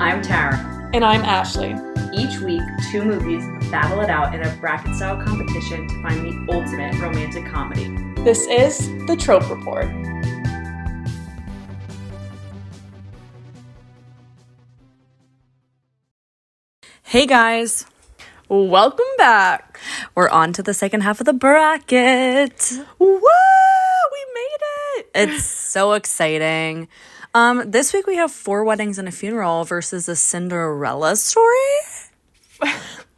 I'm Tara. And I'm Ashley. Each week, two movies battle it out in a bracket style competition to find the ultimate romantic comedy. This is The Trope Report. Hey guys, Welcome back. we're on to the second half of the bracket. Woo! We made it. It's so exciting. Um, this week we have four weddings and a funeral versus a Cinderella story.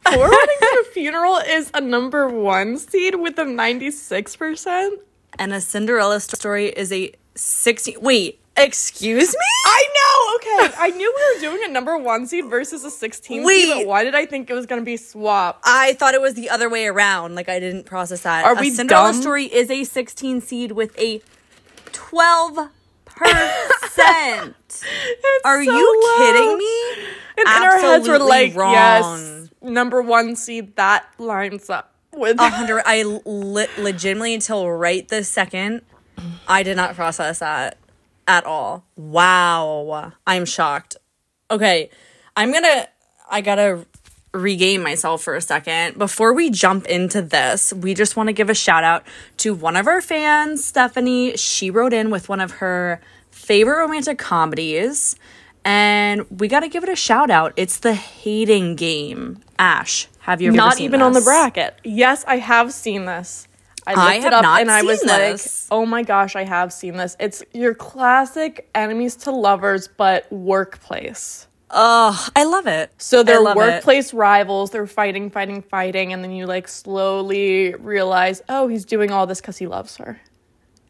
Four Weddings and a Funeral is a number one seed with a 96%. And a Cinderella story is a 16. Wait, excuse me? I know, okay. I knew we were doing a number one seed versus a 16 seed, Wait. but why did I think it was going to be swapped? I thought it was the other way around. Like I didn't process that. Are a we Cinderella dumb? story is a 16 seed with a 12 percent. Are so you low. kidding me? And in our heads, we're like, wrong. yes, number one seed, that lines up with. A hundred. I le- legitimately until right this second, I did not process that at all. Wow, I'm shocked. Okay, I'm gonna. I gotta regain myself for a second before we jump into this. We just want to give a shout out to one of our fans, Stephanie. She wrote in with one of her favorite romantic comedies. And we got to give it a shout out. It's the hating game. Ash, have you ever not even on the bracket. Yes, I have seen this. I looked I it up not and I was seen this. like, "Oh my gosh, I have seen this." It's your classic enemies to lovers, but workplace. Oh, I love it. So they're love it. workplace rivals. They're fighting, fighting, fighting, and then you like slowly realize, oh, he's doing all this because he loves her.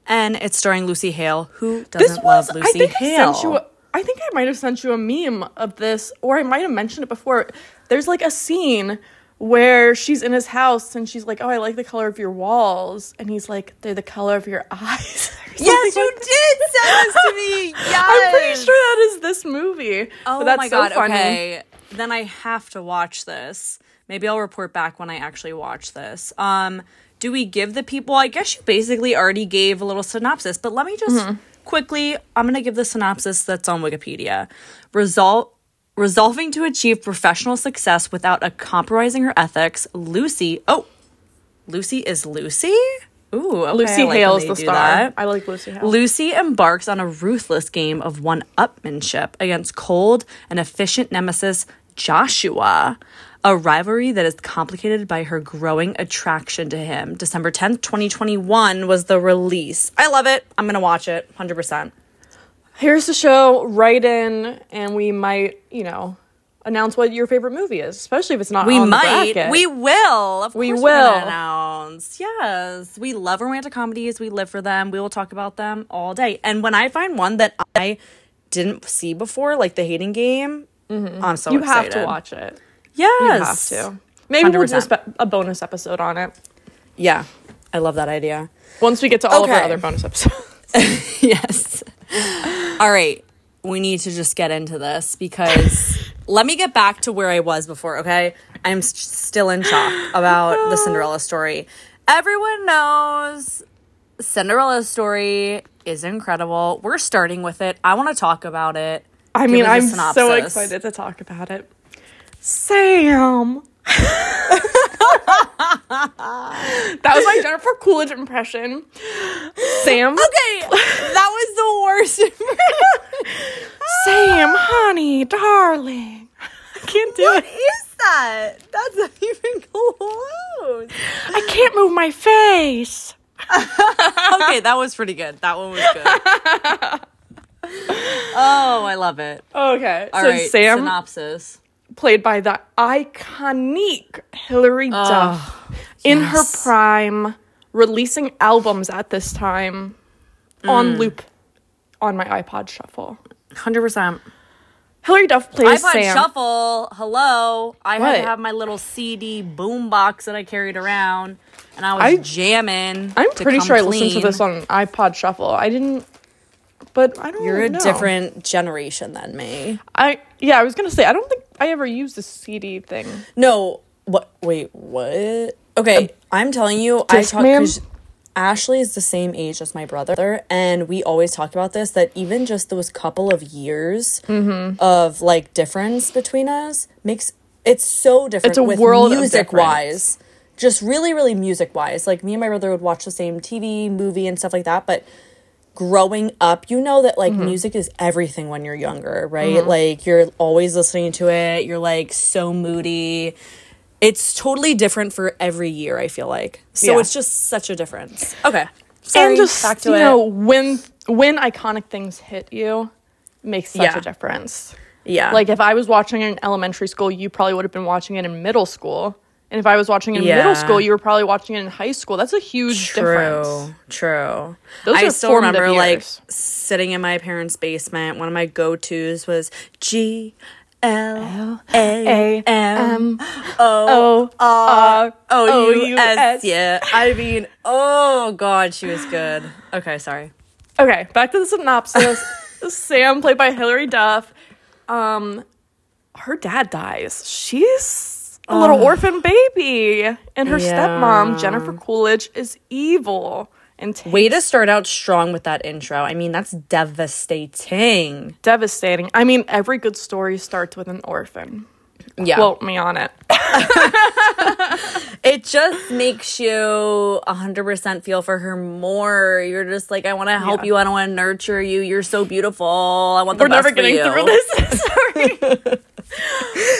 and it's starring Lucy Hale. Who doesn't was. love Lucy Hale? I sent you. A, I think I might have sent you a meme of this, or I might have mentioned it before. There's like a scene where she's in his house and she's like, "Oh, I like the color of your walls," and he's like, "They're the color of your eyes." yes, you like did send this to me. Yes, I'm pretty sure that is this movie. Oh my so god. funny. Okay, then I have to watch this. Maybe I'll report back when I actually watch this. Um, do we give the people? I guess you basically already gave a little synopsis, but let me just Mm-hmm. quickly. I'm gonna give the synopsis that's on Wikipedia. Result. Resolving to achieve professional success without a compromising her ethics, Lucy. Oh, Lucy is Lucy. Ooh, okay, Lucy like Hale when is they the star. that. I like Lucy Hale. Lucy embarks on a ruthless game of one upmanship against cold and efficient nemesis Joshua, a rivalry that is complicated by her growing attraction to him. December 10th, 2021 was the release. I love it. I'm going to watch it 100%. Here's the show. Write in, and we might, you know, announce what your favorite movie is, especially if it's not We on might. We will. Of We course we're will. announce. Yes. We love romantic comedies. We live for them. We will talk about them all day. And when I find one that I didn't see before, like the hating game, mm-hmm. I'm so you excited. have to watch it. Yes. You have to. Maybe we'll do a, 100%. spe- a bonus episode on it Yeah. I love that idea. once we get to all of our other bonus episodes. yes. All right. We need to just get into this because let me get back to where I was before, okay? I'm s- still in shock about the Cinderella story. Everyone knows Cinderella's story is incredible. We're starting with it. I want to talk about it. I Give mean, a I'm so excited to talk about it. Sam. That was my Jennifer Coolidge impression. Sam. Okay, that was the worst. Sam, honey, darling. I can't do what What is that? That's not even close. I can't move my face. okay, that was pretty good. That one was good. oh, I love it. Okay, All so right, Sam, synopsis. Played by the iconic Hilary Duff, in her prime, releasing albums at this time Mm. on loop on my iPod Shuffle. Hundred percent. Hilary Duff plays iPod Sam. Shuffle. Hello. I had to have my little CD boom box that I carried around, and I was I- jamming. I'm pretty sure I listened to this on iPod Shuffle. I didn't, but I don't. You're a know. different generation than me. I yeah, I was gonna say I don't think I ever used the CD thing. No. What? Wait. What? Okay. I'm telling you. I talk. Discman? 'cause- Ashley is the same age as my brother, and we always talk about this that even just those couple of years Mm-hmm. of like difference between us makes it's so different. It's a with world music wise, just really, really music wise. Like me and my brother would watch the same TV, movie, and stuff like that, but growing up, you know that like Mm-hmm. music is everything when you're younger, right? Like you're always listening to it. You're like so moody. It's totally different for every year, I feel like. So Yeah. it's just such a difference. Okay. Sorry, and just back to you it. know when when iconic things hit you makes such Yeah. a difference. yeah. Like if I was watching it in elementary school, you probably would have been watching it in middle school. And if I was watching it in Yeah. middle school, you were probably watching it in high school. That's a huge True, difference. true. Those I are still remember like sitting in my parents' basement. One of my go tos was G L A M O R O U S. Yeah, I mean, oh god, she was good. Okay, sorry. Okay, back to the synopsis. Sam, played by Hilary Duff, um, her dad dies. She's a little orphan baby, and her Yeah. stepmom, Jennifer Coolidge, is evil and takes Way to start out strong with that intro. I mean, that's devastating. devastating. I mean, every good story starts with an orphan. Yeah. Quote me on it. it just makes you 100% feel for her more. You're just like, I want to help Yeah. you. I don't want to nurture you. You're so beautiful. I want the We're never getting you. through this. Sorry.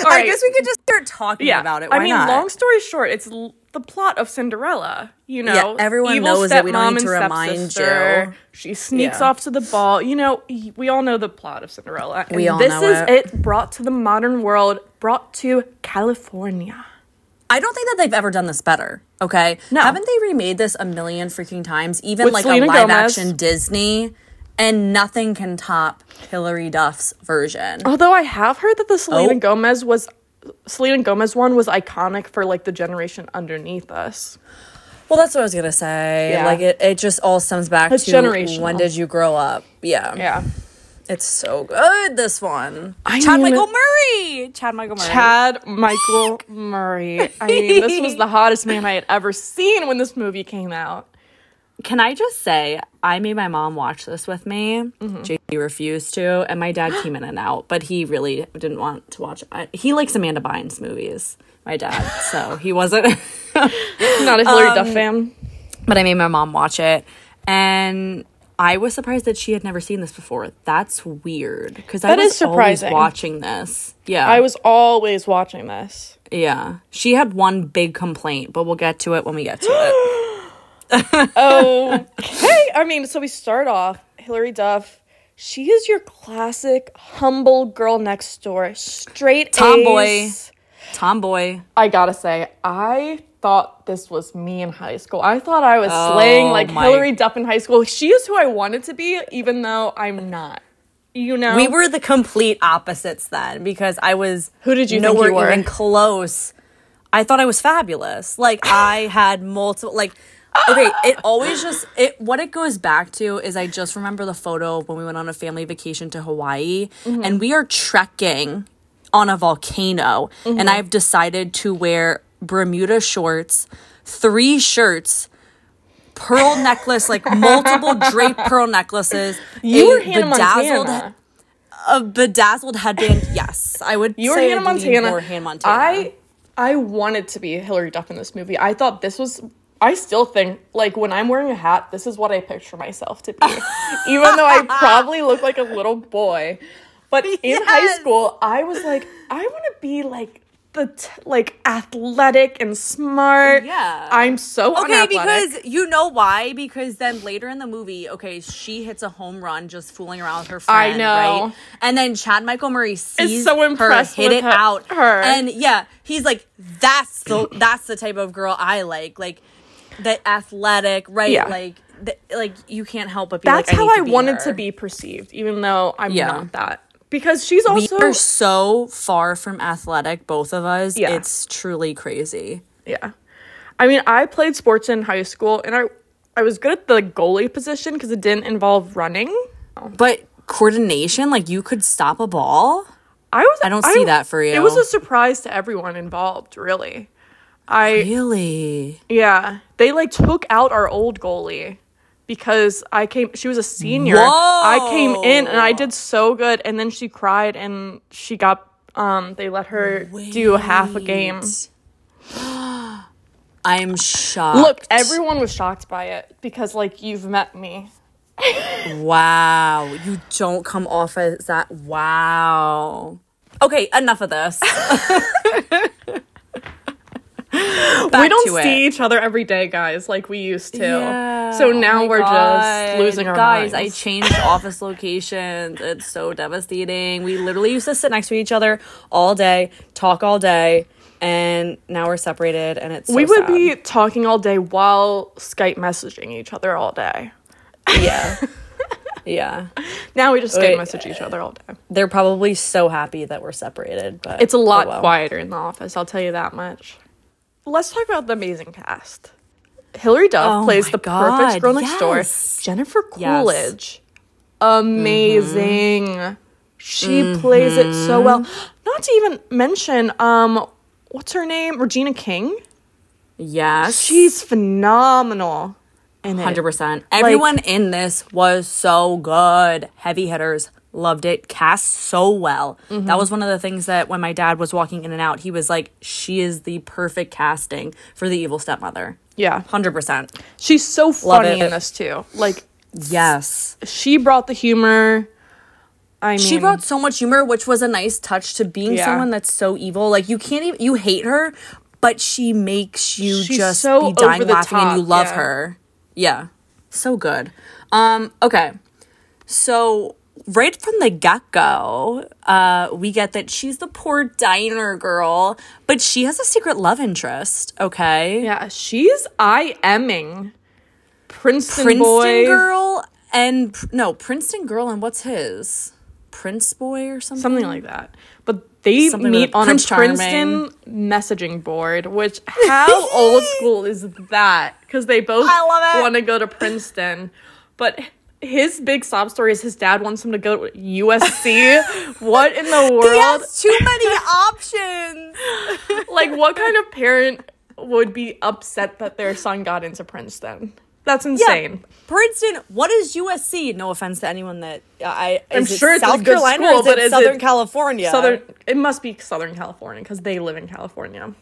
All right. I guess we could just start talking yeah. about it. I mean, not? long story short, it's l- the plot of Cinderella. You know, Yeah, everyone evil knows it. We don't need to and remind you. She sneaks Yeah. off to the ball. You know, we all know the plot of Cinderella. We all this know is it. it brought to the modern world, brought to California. I don't think that they've ever done this better. Okay, No. haven't they remade this a million freaking times? Even With like Selena a live Gomez. action Disney, and nothing can top Hilary Duff's version. Although I have heard that the Selena Oh. Gomez was Selena Gomez one was iconic for like the generation underneath us. Well, that's what I was gonna say. Yeah. Like it, it just all stems back It's to generational. when did you grow up? Yeah, Yeah. it's so good. This one, I Chad mean- Michael Murray. Chad Michael Murray. Chad Michael Murray. I mean, this was the hottest man I had ever seen when this movie came out. Can I just say, I made my mom watch this with me. Mm-hmm. JD refused to, and my dad came in and out, but he really didn't want to watch. I, he likes Amanda Bynes movies. My dad, so he wasn't. Not a Hilary Um, Duff fan. but I made my mom watch it, and I was surprised that she had never seen this before. That's weird because I was is surprising. always watching this. Yeah, I was always watching this. yeah. She had one big complaint, but we'll get to it when we get to it. Okay. I mean, so we start off Hilary Duff. She is your classic humble girl next door, straight Tomboy. A's. Tomboy. I gotta say, I thought this was me in high school. I thought I was slaying oh like my- Hilary Duff in high school. She is who I wanted to be, even though I'm not. You know, We were the complete opposites then because I was Who did you think nowhere you were? even close. I thought I was fabulous. Like I had multiple like okay, it always just it what it goes back to is I just remember the photo of when we went on a family vacation to Hawaii Mm-hmm. and we are trekking on a volcano Mm-hmm. and I've decided to wear Bermuda shorts, three shirts, pearl necklace, like multiple draped pearl necklaces. you were Hannah bedazzled Montana. a bedazzled headband. Yes, I would. You were say Hannah I Montana. you were Hannah Montana. I I wanted to be Hilary Duff in this movie. I thought this was. I still think like when I'm wearing a hat, this is what I picture myself to be, even though I probably look like a little boy. But in high school, I was like, I want to be like the t- like athletic and smart. Yeah. I'm so Okay, because you know why? Because then later in the movie, okay, she hits a home run just fooling around with her friend. I know. Right? And then Chad Michael Murray sees so her impressed hit it her- out. her. And yeah, he's like, that's the that's the type of girl I like. Like the athletic, right? Yeah. Like the, like you can't help but be that's like, I how I wanted her. to be perceived, even though I'm Yeah. not that. Because she's also We are so far from athletic, both of us. Yeah. It's truly crazy. Yeah. I mean, I played sports in high school and I I was good at the goalie position because it didn't involve running. But coordination, like you could stop a ball. I was I don't see that for you. It was a surprise to everyone involved, really. I Really? yeah, they like took out our old goalie because I came she was a senior. I came in and I did so good and then she cried and she got um they let her do half a game. I'm shocked. Look, everyone was shocked by it because like you've met me. Wow. You don't come off as that. Wow. Okay, enough of this. We don't to it. see each other every day, guys, like we used to. Yeah. So now Oh we're just losing our minds. guys. I changed office locations. It's so devastating. We literally used to sit next to each other all day, talk all day, and now we're separated. And it's so we would sad. be talking all day while Skype messaging each other all day. yeah, yeah. Now we just Skype message each other all day. They're probably so happy that we're separated. But It's a lot oh well. quieter in the office, I'll tell you that much. Let's talk about the amazing cast. Hilary Duff Oh plays the God, perfect girl next door. yes. Jennifer Yes. Coolidge. Amazing. She plays it so well. Not to even mention, um, what's her name? Regina King. Yes, She's phenomenal in. Hundred percent. Everyone in this was so good. Heavy hitters loved it. Cast so well. Mm-hmm. That was one of the things that when my dad was walking in and out, he was like, "She is the perfect casting for the evil stepmother." Yeah. Hundred percent. She's so funny in this too. Like Yes. she brought the humor. I mean, She brought so much humor, which was a nice touch to being Yeah. someone that's so evil. Like you can't even you hate her, but she makes you She's just so be dying laughing and you love yeah. her. Yeah. So good. Um, okay. So right from the get-go, uh, we get that she's the poor diner girl, but she has a secret love interest, okay? Yeah, she's I Ming Princeton, Princeton boy. girl and no, Princeton girl and what's his? Prince boy or something? something like that. But they Something meet on Prince a Charming. Princeton messaging board, which how old school is that? Because they both I love it. want to go to Princeton, but his big sob story is his dad wants him to go to USC. what in the world? He has too many options. like, what kind of parent would be upset that their son got into Princeton? That's insane. Princeton. What is USC? No offense to anyone that uh, I. I'm sure it's a South good Carolina school, but Southern California. Southern. It must be Southern California because they live in California.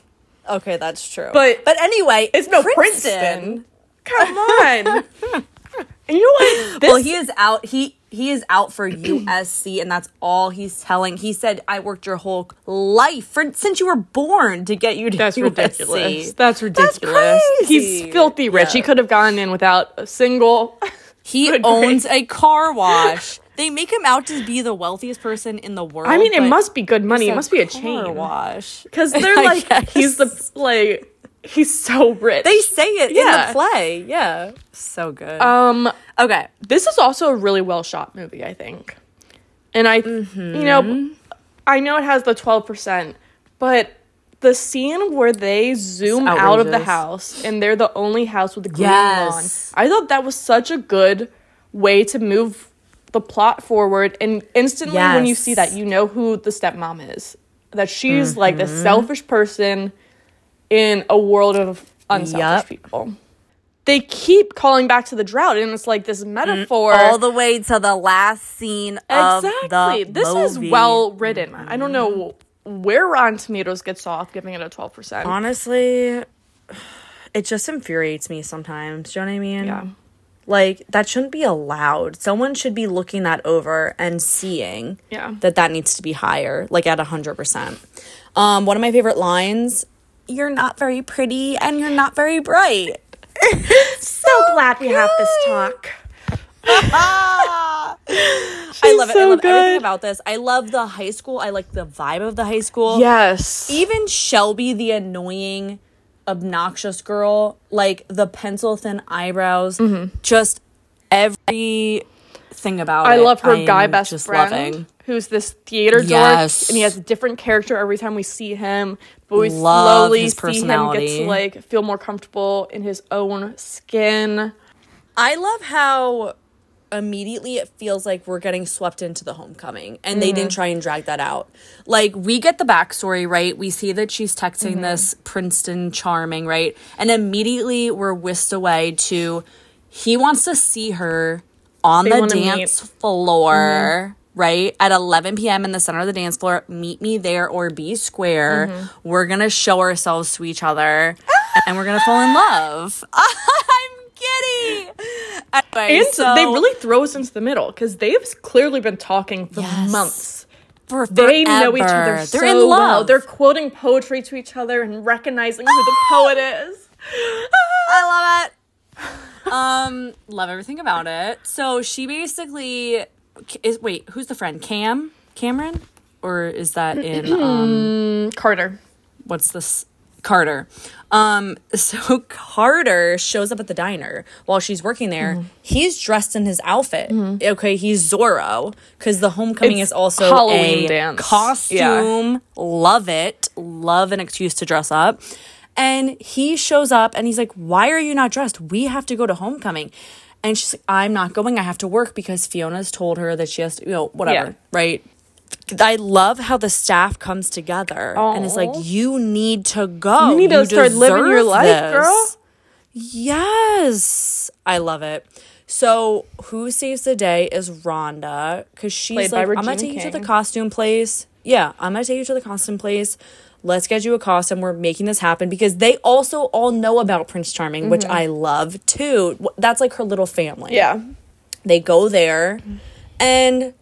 Okay, that's true. But but anyway, It's no Princeton. Come on. and you know what? This, well, he is out. He he is out for USC, and that's all he's telling. He said, "I worked your whole life for, since you were born to get you to that's USC." ridiculous. That's ridiculous. He's crazy. filthy rich. He could have gone in without a single. He owns a car wash. they make him out to be the wealthiest person in the world. I mean, it must be good money. It must be a car chain. wash Because they're like, he's the like, he's so rich. They say it in the play. Yeah, so good. um, okay, this is also a really well shot movie, I think. And I, Mm-hmm. you know, I know it has the 12%, but the scene where they zoom out of the house and they're the only house with the green Yes. lawn, I thought that was such a good way to move the plot forward. And instantly, when you see that, you know who the stepmom is. That she's like Mm-hmm. the selfish person in a world of unselfish Yup. people. They keep calling back to the drought, and it's like this metaphor. all the way to the last scene of the Exactly. This is well written. I don't know where Rotten Tomatoes gets off giving it a 12%. Honestly, it just infuriates me sometimes. Do you know what I mean? Yeah. Like that shouldn't be allowed. Someone should be looking that over and seeing Yeah. that that needs to be higher, like at hundred percent. Um, one of my favorite lines: "You're not very pretty, and you're not very bright." so glad we have this talk. I love it. I so love everything about this. I love the high school. I like the vibe of the high school. Yes. even Shelby, the annoying, obnoxious girl, like the pencil thin eyebrows, mm-hmm. just everything about I it. love her am guy best just friend, loving. Who's this theater dork, Yes. and he has a different character every time we see him. But we Love slowly his see him get to like feel more comfortable in his own skin. I love how immediately it feels like we're getting swept into the homecoming and they didn't mm-hmm. try and drag that out. Like we get the backstory, right? We see that she's texting mm-hmm. this Princeton charming, right? And immediately we're whisked away to he wants to see her on They the wanna dance floor. Mm-hmm. Right at 11 p.m. in the center of the dance floor. Meet me there or be square. We're gonna show ourselves to each other and we're gonna fall in love. I'm giddy. Anyway, And so they really throw us into the middle because they've clearly been talking for Yes. months. for They know each other They're in well. love. They're quoting poetry to each other and recognizing who the poet is. I love it. um, love everything about it. So she basically is. Wait, who's the friend? Cam? Cameron? Or is that in um? Carter. What's this? Carter. Um, so Carter shows up at the diner while she's working there. Mm-hmm. He's dressed in his outfit. Okay, he's Zorro because the homecoming It's is also Halloween a dance. costume. Love it. Love an excuse to dress up. And he shows up and he's like, Why are you not dressed? We have to go to homecoming. And she's like, I'm not going. I have to work because Fiona's told her that she has to, you know, whatever, Yeah. right? I love how the staff comes together and is like, you need to go. You need to start living your life, girl." Yes. I love it. So who saves the day is Rhonda because she's Played like, I'm gonna Regina take you to the costume place. Yeah, I'm gonna take you to the costume place. Let's get you a costume. We're making this happen because they also all know about Prince Charming, which mm-hmm. I love too. That's like her little family. Yeah. They go there, and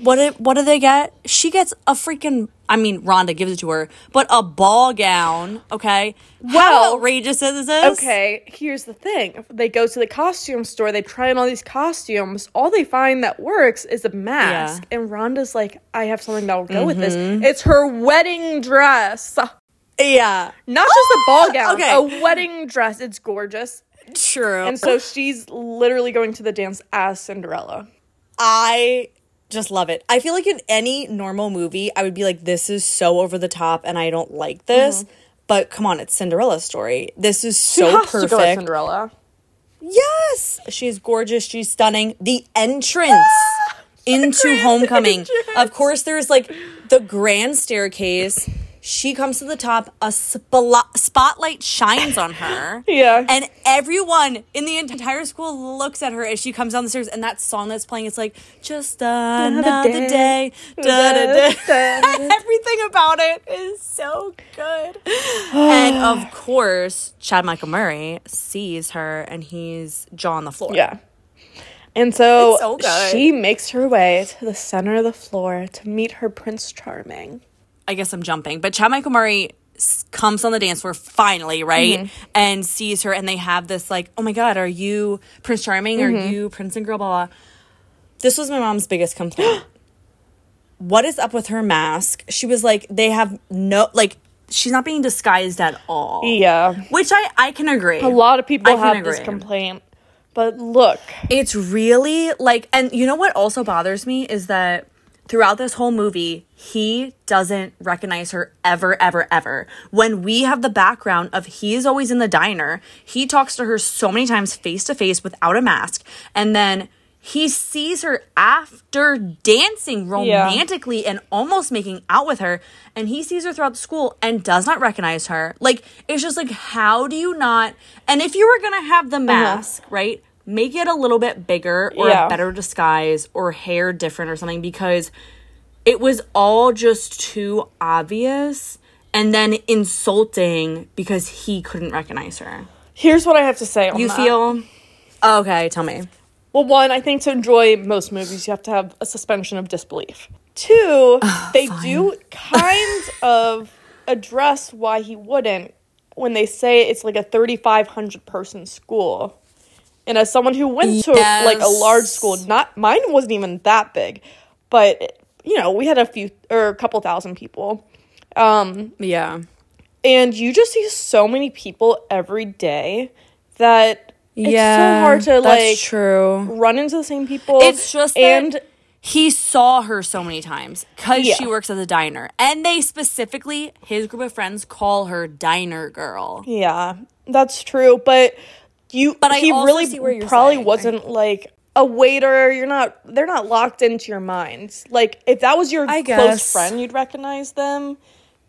what do, what do they get? She gets a freaking. I mean, Rhonda gives it to her, but a ball gown. Okay, how Well, outrageous is this? Okay, here's the thing. They go to the costume store, they try on all these costumes. All they find that works is a mask. And Rhonda's like, I have something that will go with this. Mm-hmm. It's her wedding dress. Yeah, Not just a ball gown, Okay. a wedding dress. It's gorgeous. true. And so she's literally going to the dance as Cinderella. I just love it. I feel like in any normal movie, I would be like, this is so over the top and I don't like this. Mm-hmm. But come on, it's Cinderella's story. This is so has to go perfect. Cinderella. Yes, she's gorgeous. She's stunning. The entrance into homecoming. Of course, there's like the grand staircase. She comes to the top. A spla- spotlight shines on her. Yeah. And everyone in the entire school looks at her as she comes down the stairs. And that song that's playing, it's like, just another day. Da, da, da. Everything about it is so good. and of course, Chad Michael Murray sees her and he's jaw on the floor. Yeah. And so, so she makes her way to the center of the floor to meet her Prince Charming. I guess I'm jumping, but Chad Michael Murray comes on the dance floor finally, right? Mm-hmm. And sees her, and they have this like, oh my god, are you Prince Charming? Are Mm-hmm. you Prince and Girl? Blah blah. This was my mom's biggest complaint. what is up with her mask? She was like, they have no like, she's not being disguised at all. Yeah. Which I I can agree. A lot of people I have this complaint. But look, It's really like, and you know what also bothers me is that throughout this whole movie, he doesn't recognize her ever, ever, ever. When we have the background of he is always in the diner, he talks to her so many times face to face without a mask, and then he sees her after dancing romantically and almost making out with her, and he sees her throughout the school and does not recognize her. Like, it's just like, how do you not? And if you were gonna have the uh-huh. mask, right? Make it a little bit bigger or Yeah. a better disguise or hair different or something because it was all just too obvious and then insulting because he couldn't recognize her. here's what I have to say on You that. feel okay, tell me. Well, one, I think to enjoy most movies, you have to have a suspension of disbelief. Two, oh, they do kind of address why he wouldn't when they say it's like a 3,500 person school. And as someone who went to like a large school, not mine wasn't even that big, but you know, we had a few or a couple thousand people. Um, Yeah. and you just see so many people every day that it's yeah. so hard to like true. run into the same people. It's just that and he saw her so many times because Yeah. she works at the diner. And they specifically, his group of friends call her diner girl. yeah, that's true. But you, But I he really see where you're probably saying. wasn't like a waiter. You're not. They're not locked into your mind. Like if that was your I close guess. friend, you'd recognize them.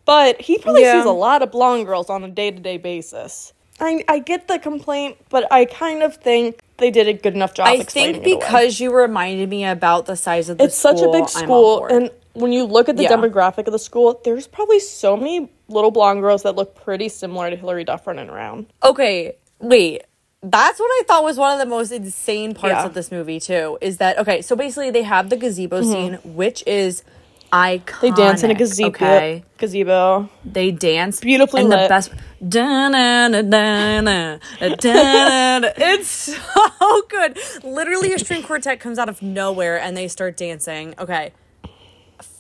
But he probably Yeah. sees a lot of blonde girls on a day to day basis. I I get the complaint, but I kind of think they did a good enough job. I explaining think because you reminded me about the size of the school. it's such a big school, and when you look at the Yeah. demographic of the school, there's probably so many little blonde girls that look pretty similar to Hilary Duff running around. Okay, wait. That's what I thought was one of the most insane parts Yeah. of this movie too. Is that okay? So basically, they have the gazebo scene, which is iconic. Mm-hmm. They dance in a gazebo. Okay, Gazebo. they dance Beautifully and the best. It's so good. Literally, a string quartet comes out of nowhere and they start dancing. Okay.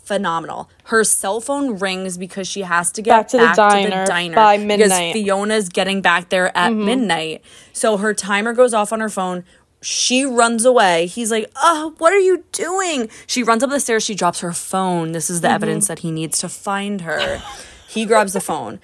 Phenomenal. Her cell phone rings because she has to get Back to the diner by midnight Because. Fiona's getting back there at Mm-hmm. midnight. So her timer goes off on her phone. She runs away. He's like, Oh, what are you doing? She runs up the stairs. She drops her phone. This is the Mm-hmm. evidence that he needs to find her. he grabs the phone.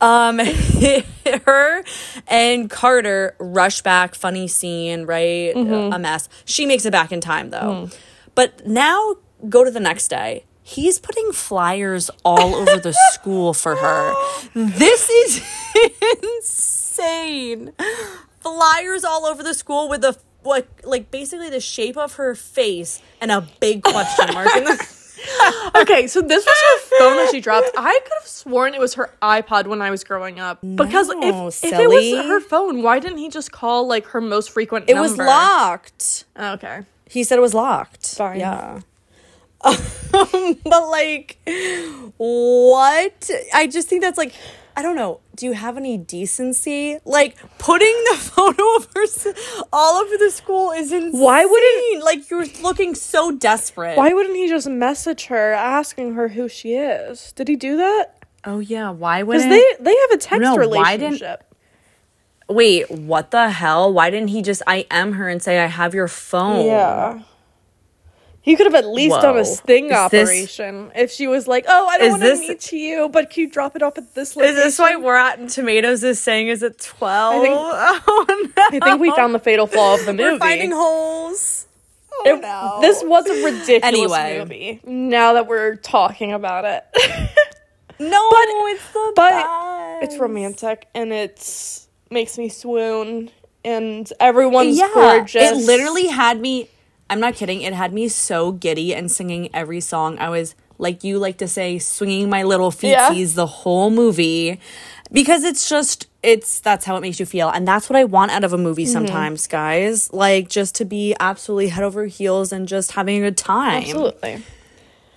Um, her and Carter rush back. Funny scene, right? Mm-hmm. A mess. She makes it back in time though. Mm. But now go to the next day. He's putting flyers all over the school for her. This is insane. Flyers all over the school with the like like basically the shape of her face and a big question mark in the Okay, so this was her phone that she dropped. I could have sworn it was her iPod when I was growing up. Because No, if, if it was her phone, why didn't he just call like her most frequent It was locked. Okay. He said it was locked. Fine. Yeah. but like what? I just think that's like I don't know. Do you have any decency? Like putting the photo of her all over the school is insane. Why wouldn't- he like you're looking so desperate? Why wouldn't he just message her asking her who she is? Did he do that? Oh yeah, why Because wouldn't they they have a text No, relationship. Wait, what the hell? Why didn't he just I am her and say I have your phone? Yeah. He could have at least done a sting Is this- operation if she was like, "Oh, I don't want to this- meet you, but can you drop it off at this Is this why we're Rotten Tomatoes is saying is it 12? think- oh no. I think we found the fatal flaw of the movie. We're finding holes. Oh It- no. This was a ridiculous Anyway. movie. Now that we're talking about it, no, but- it's the but best. it's romantic and it's makes me swoon, and everyone's Yeah, gorgeous. it literally had me. I'm not kidding. It had me so giddy and singing every song. I was like you like to say, swinging my little Yeah. the whole movie because it's just it's that's how it makes you feel, and that's what I want out of a movie Mm-hmm. sometimes, guys. Like just to be absolutely head over heels and just having a good time. absolutely.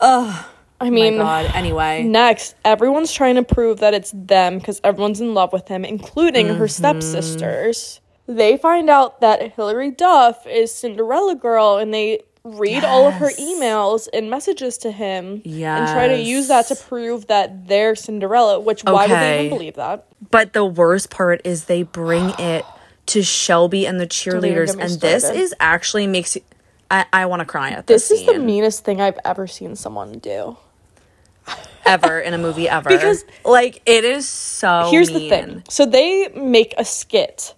Ugh. I My mean, God. Anyway. Next, everyone's trying to prove that it's them because everyone's in love with him, including Mm-hmm. her stepsisters. They find out that Hilary Duff is Cinderella Girl and they read all of her emails and messages to him and try to use that to prove that they're Cinderella, which why would they even believe that? But the worst part is they bring it to Shelby and the cheerleaders, and this is actually makes you. I, I want to cry at this, This is the meanest thing I've ever seen someone do. ever in a movie ever Because- like it is so. Here's the thing. So they make a skit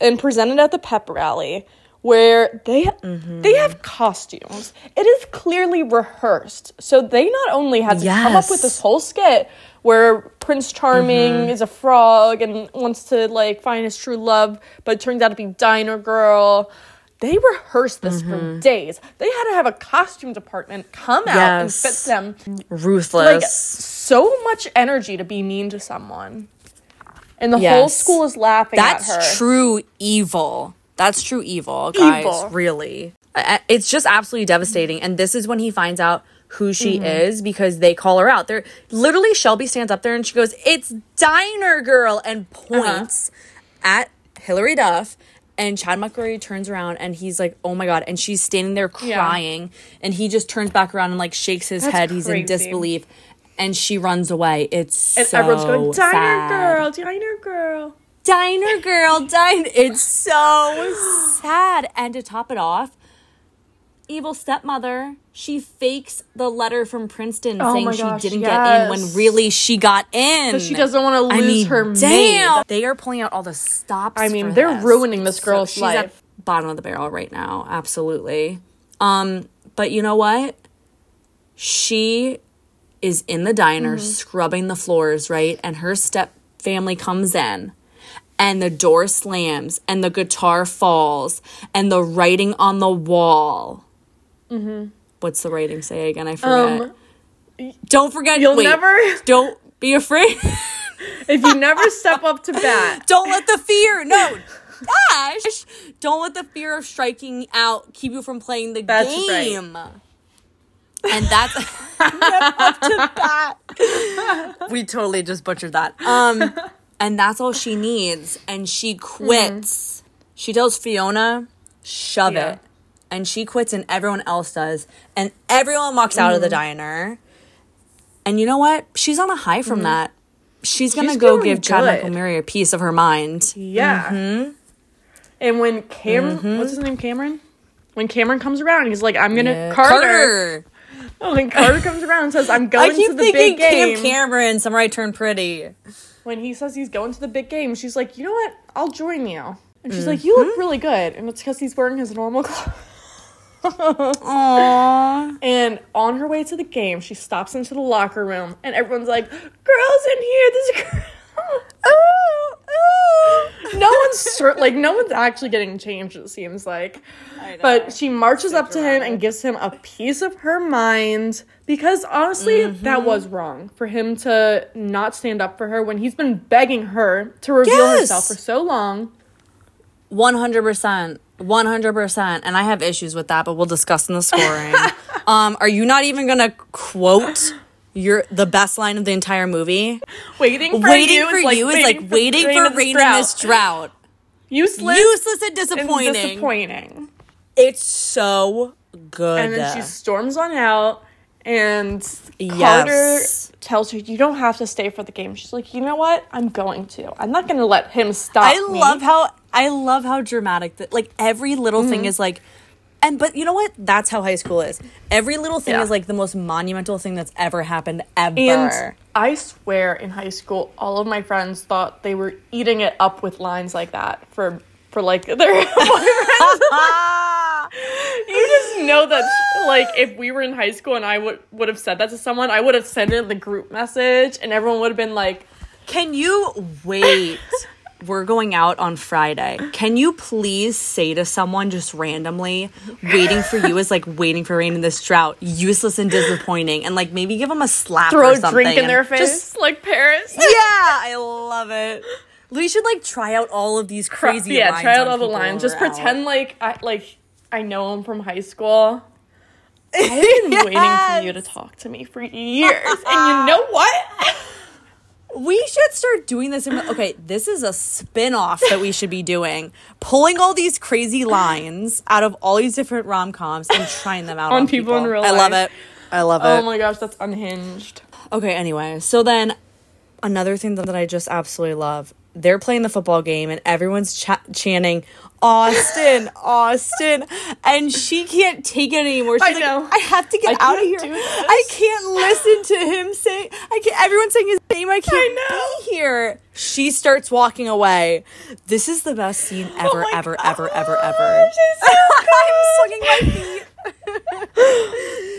and presented at the pep rally where they Mm-hmm. they have costumes. It is clearly rehearsed. So they not only had to come up with this whole skit where Prince Charming Mm-hmm. is a frog and wants to like find his true love, but it turns out to be Diner Girl. They rehearsed this for Mm-hmm. days. They had to have a costume department come out and fit them ruthless. like so much energy to be mean to someone. And the whole school is laughing That's at her. true evil. That's true evil, guys. Evil. Really. It's just absolutely devastating. And this is when he finds out who she Mm-hmm. is because they call her out. They're literally Shelby stands up there and she goes, It's Diner Girl and Uh-huh. points at Hilary Duff. And Chad McCurry turns around and he's like, Oh my god. And she's standing there Yeah. crying. And he just turns back around and like shakes his That's head. He's in disbelief. And she runs away. It's and so everyone's going, Diner sad. Girl, Diner Girl. Diner girl, dine. It's so sad. And to top it off, evil stepmother, she fakes the letter from Princeton Oh saying my she didn't get in when really she got in. Because she doesn't want to I lose mean, her damn. maid. They are pulling out all the stops. I mean, for they're this. ruining this girl's she's at- life. bottom of the barrel right now. Absolutely. Um, but you know what? She is in the diner scrubbing the floors, right? And her step family comes in and the door slams and the guitar falls and the writing on the wall. What's the writing say again? I forget. Um, don't forget. you'll wait, never- Don't be afraid. if you never step up to bat, don't let the fear. No. Gosh, don't let the fear of striking out keep you from playing the That's right. And that's up to that. We totally just butchered that. Um, and that's all she needs. And she quits. She tells Fiona, "Shove Yeah. it," and she quits, and everyone else does, and everyone walks out of the diner. And you know what? She's on a high from that. She's gonna She's go give Chad good. Michael Murray a piece of her mind. yeah. Mm-hmm. And when Cameron, what's his name, Cameron? When Cameron comes around, he's like, "I'm gonna Carter." Carter. When Carter comes around and says, "I'm I going keep to the thinking big game," Cam Cameron, Somewhere I Turn Pretty. when he says he's going to the big game, she's like, "You know what? I'll join you." And she's like, "You look mm-hmm. really good," and it's because he's wearing his normal clothes. Aww. And on her way to the game, she stops into the locker room, and everyone's like, "Girls in here! There's a girl." Ooh. No one's like no one's actually getting changed. It seems like, but she marches up to him and gives him a piece of her mind because honestly, that was wrong for him to not stand up for her when he's been begging her to reveal Yes. herself for so long. 100%. 100%. And I have issues with that, but we'll discuss in the scoring. um, are you not even going to quote your the best line of the entire movie? Waiting for waiting you for is like you is like waiting for in rain in this drought. Useless, Useless and and disappointing. disappointing. It's so good. And then she storms on out, and Yes. Carter tells her, "You don't have to stay for the game." She's like, "You know what? I'm going to. I'm not going to let him stop I me." love how I love how dramatic that like every little Mm-hmm. thing is like and but you know what? That's how high school is. Every little thing Yeah. is like the most monumental thing that's ever happened ever. And I swear, in high school, all of my friends thought they were eating it up with lines like that for for like their boyfriends. You just know that, like, if we were in high school and I would would have said that to someone, I would have sent it in the group message, and everyone would have been like, Can you wait? We're going out on Friday. Can you please say to someone just randomly, waiting for you is like waiting for rain in this drought, useless and disappointing, and like maybe give them a slap "Throw or a drink in their face, just- like Paris." yeah, I love it. We should like try out all of these crazy yeah, lines try out all the lines. Just we're out. pretend like I like I know him from high school. I've been waiting for you to talk to me for years, and you know what? We should start doing this. In, okay, this is a spin off that we should be doing. Pulling all these crazy lines out of all these different rom coms and trying them out on, On people in real life. I love it. I love it. Oh my gosh, that's unhinged. Okay, anyway, so then another thing that I just absolutely love they're playing the football game and everyone's cha- chanting Austin, Austin, and she can't take it anymore. She's I like, know. I have to get I out of here. I can't listen to him say. I can't. Everyone's saying his name. I can't know. be here. She starts walking away. This is the best scene ever, Oh ever, ever, ever, ever. it's so I'm swinging my feet.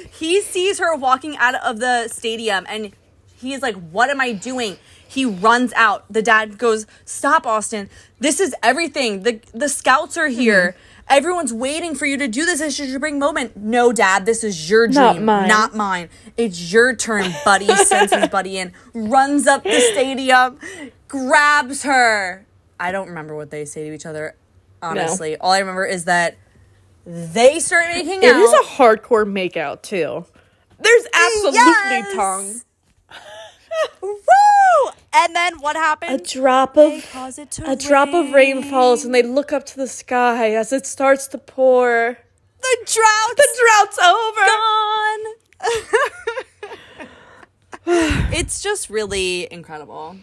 he sees her walking out of the stadium and he's like, What am I doing? He runs out. The dad goes, Stop, Austin. This is everything. The the scouts are here. Mm-hmm. Everyone's waiting for you to do this. This is your big moment. No, dad, this is your dream, Not mine. not mine. It's your turn, buddy. Sends his buddy in, runs up the stadium, grabs her. I don't remember what they say to each other, honestly. All I remember is that they start making It out. is a hardcore makeout too. There's absolutely Yes! tongue. And then what A happened? drop of cause it to a drop of rain rain. falls, and they look up to the sky as it starts to pour. The drought. The drought's over. gone. it's just really incredible.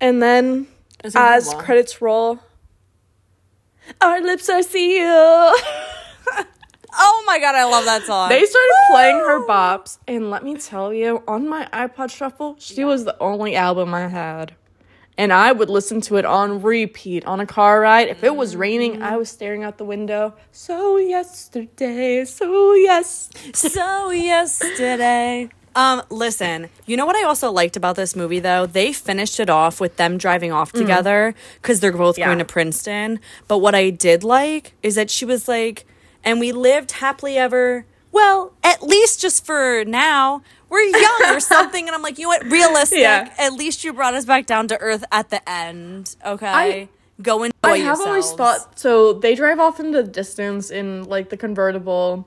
And then, as credits roll, our lips are sealed. Oh my god, I love that song. They started playing her bops, and let me tell you, on my iPod shuffle, she was the only album I had. and I would listen to it on repeat on a car ride. If it was raining, I was staring out the window. So yesterday, so yes. so yesterday. Um, listen, you know what I also liked about this movie though? They finished it off with them driving off together because they're both Yeah. going to Princeton. But what I did like is that she was like, and we lived happily ever. Well, at least just for now. We're young or something. And I'm like, you know what? Realistic. Yeah. At least you brought us back down to earth at the end. Okay. I- Go enjoy I have always thought so. They drive off into the distance in like the convertible,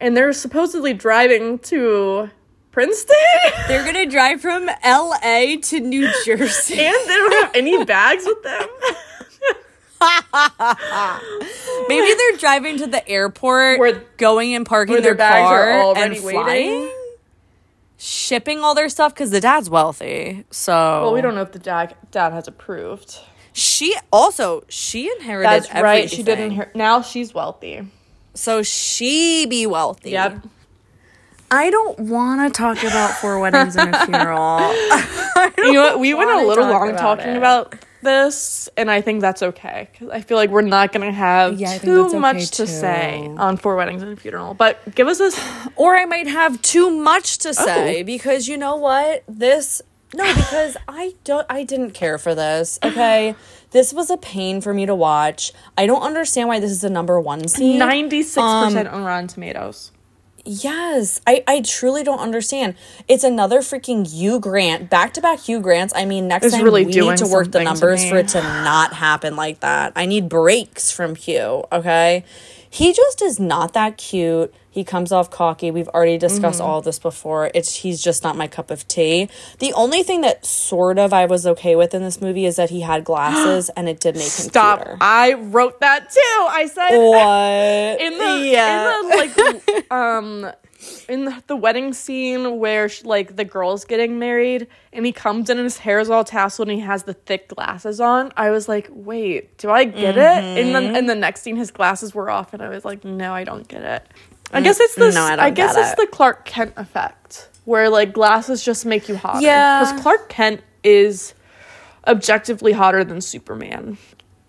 and they're supposedly driving to Princeton, they're gonna drive from LA to New Jersey. and they don't have any bags with them. Maybe they're driving to the airport, Where- going and parking where their, their bags are car already and waiting. flying, shipping all their stuff because the dad's wealthy. So Well, we don't know if the dad dad has approved. She also she inherited. That's right. She didn't. inherit. Now she's wealthy. So she be wealthy. Yep. I don't want to talk about four weddings and a funeral. You know what? We went a little talk long about talking it. about this, and I think that's okay because I feel like we're not going to have Yeah, too okay, much to too. say on four weddings and a funeral. But give us this. or I might have too much to say Oh. because you know what? This no, because I don't I didn't care for this. Okay. This was a pain for me to watch. I don't understand why this is the number one scene. Ninety six percent Um, on Rotten Tomatoes. Yes, I, I truly don't understand. It's another freaking Hugh Grant, back to back Hugh Grants. I mean, next It's time really we need to work the something to numbers for it to not happen like that. I need breaks from Hugh. Okay, he just is not that cute. He comes off cocky. We've already discussed Mm-hmm. all of this before. It's he's just not my cup of tea. The only thing that sort of I was okay with in this movie is that he had glasses and it did make him Stop! cuter. I wrote that too. I said What in the yeah. in the like um in the, the wedding scene where sh- like the girl's getting married and he comes in and his hair is all tasseled and he has the thick glasses on i was like wait do i get it and then mm-hmm. in the next scene his glasses were off and i was like no i don't get it i mm, guess it's this no, I I, guess get it's it. the clark kent effect where like glasses just make you hotter Yeah. because clark kent is objectively hotter than superman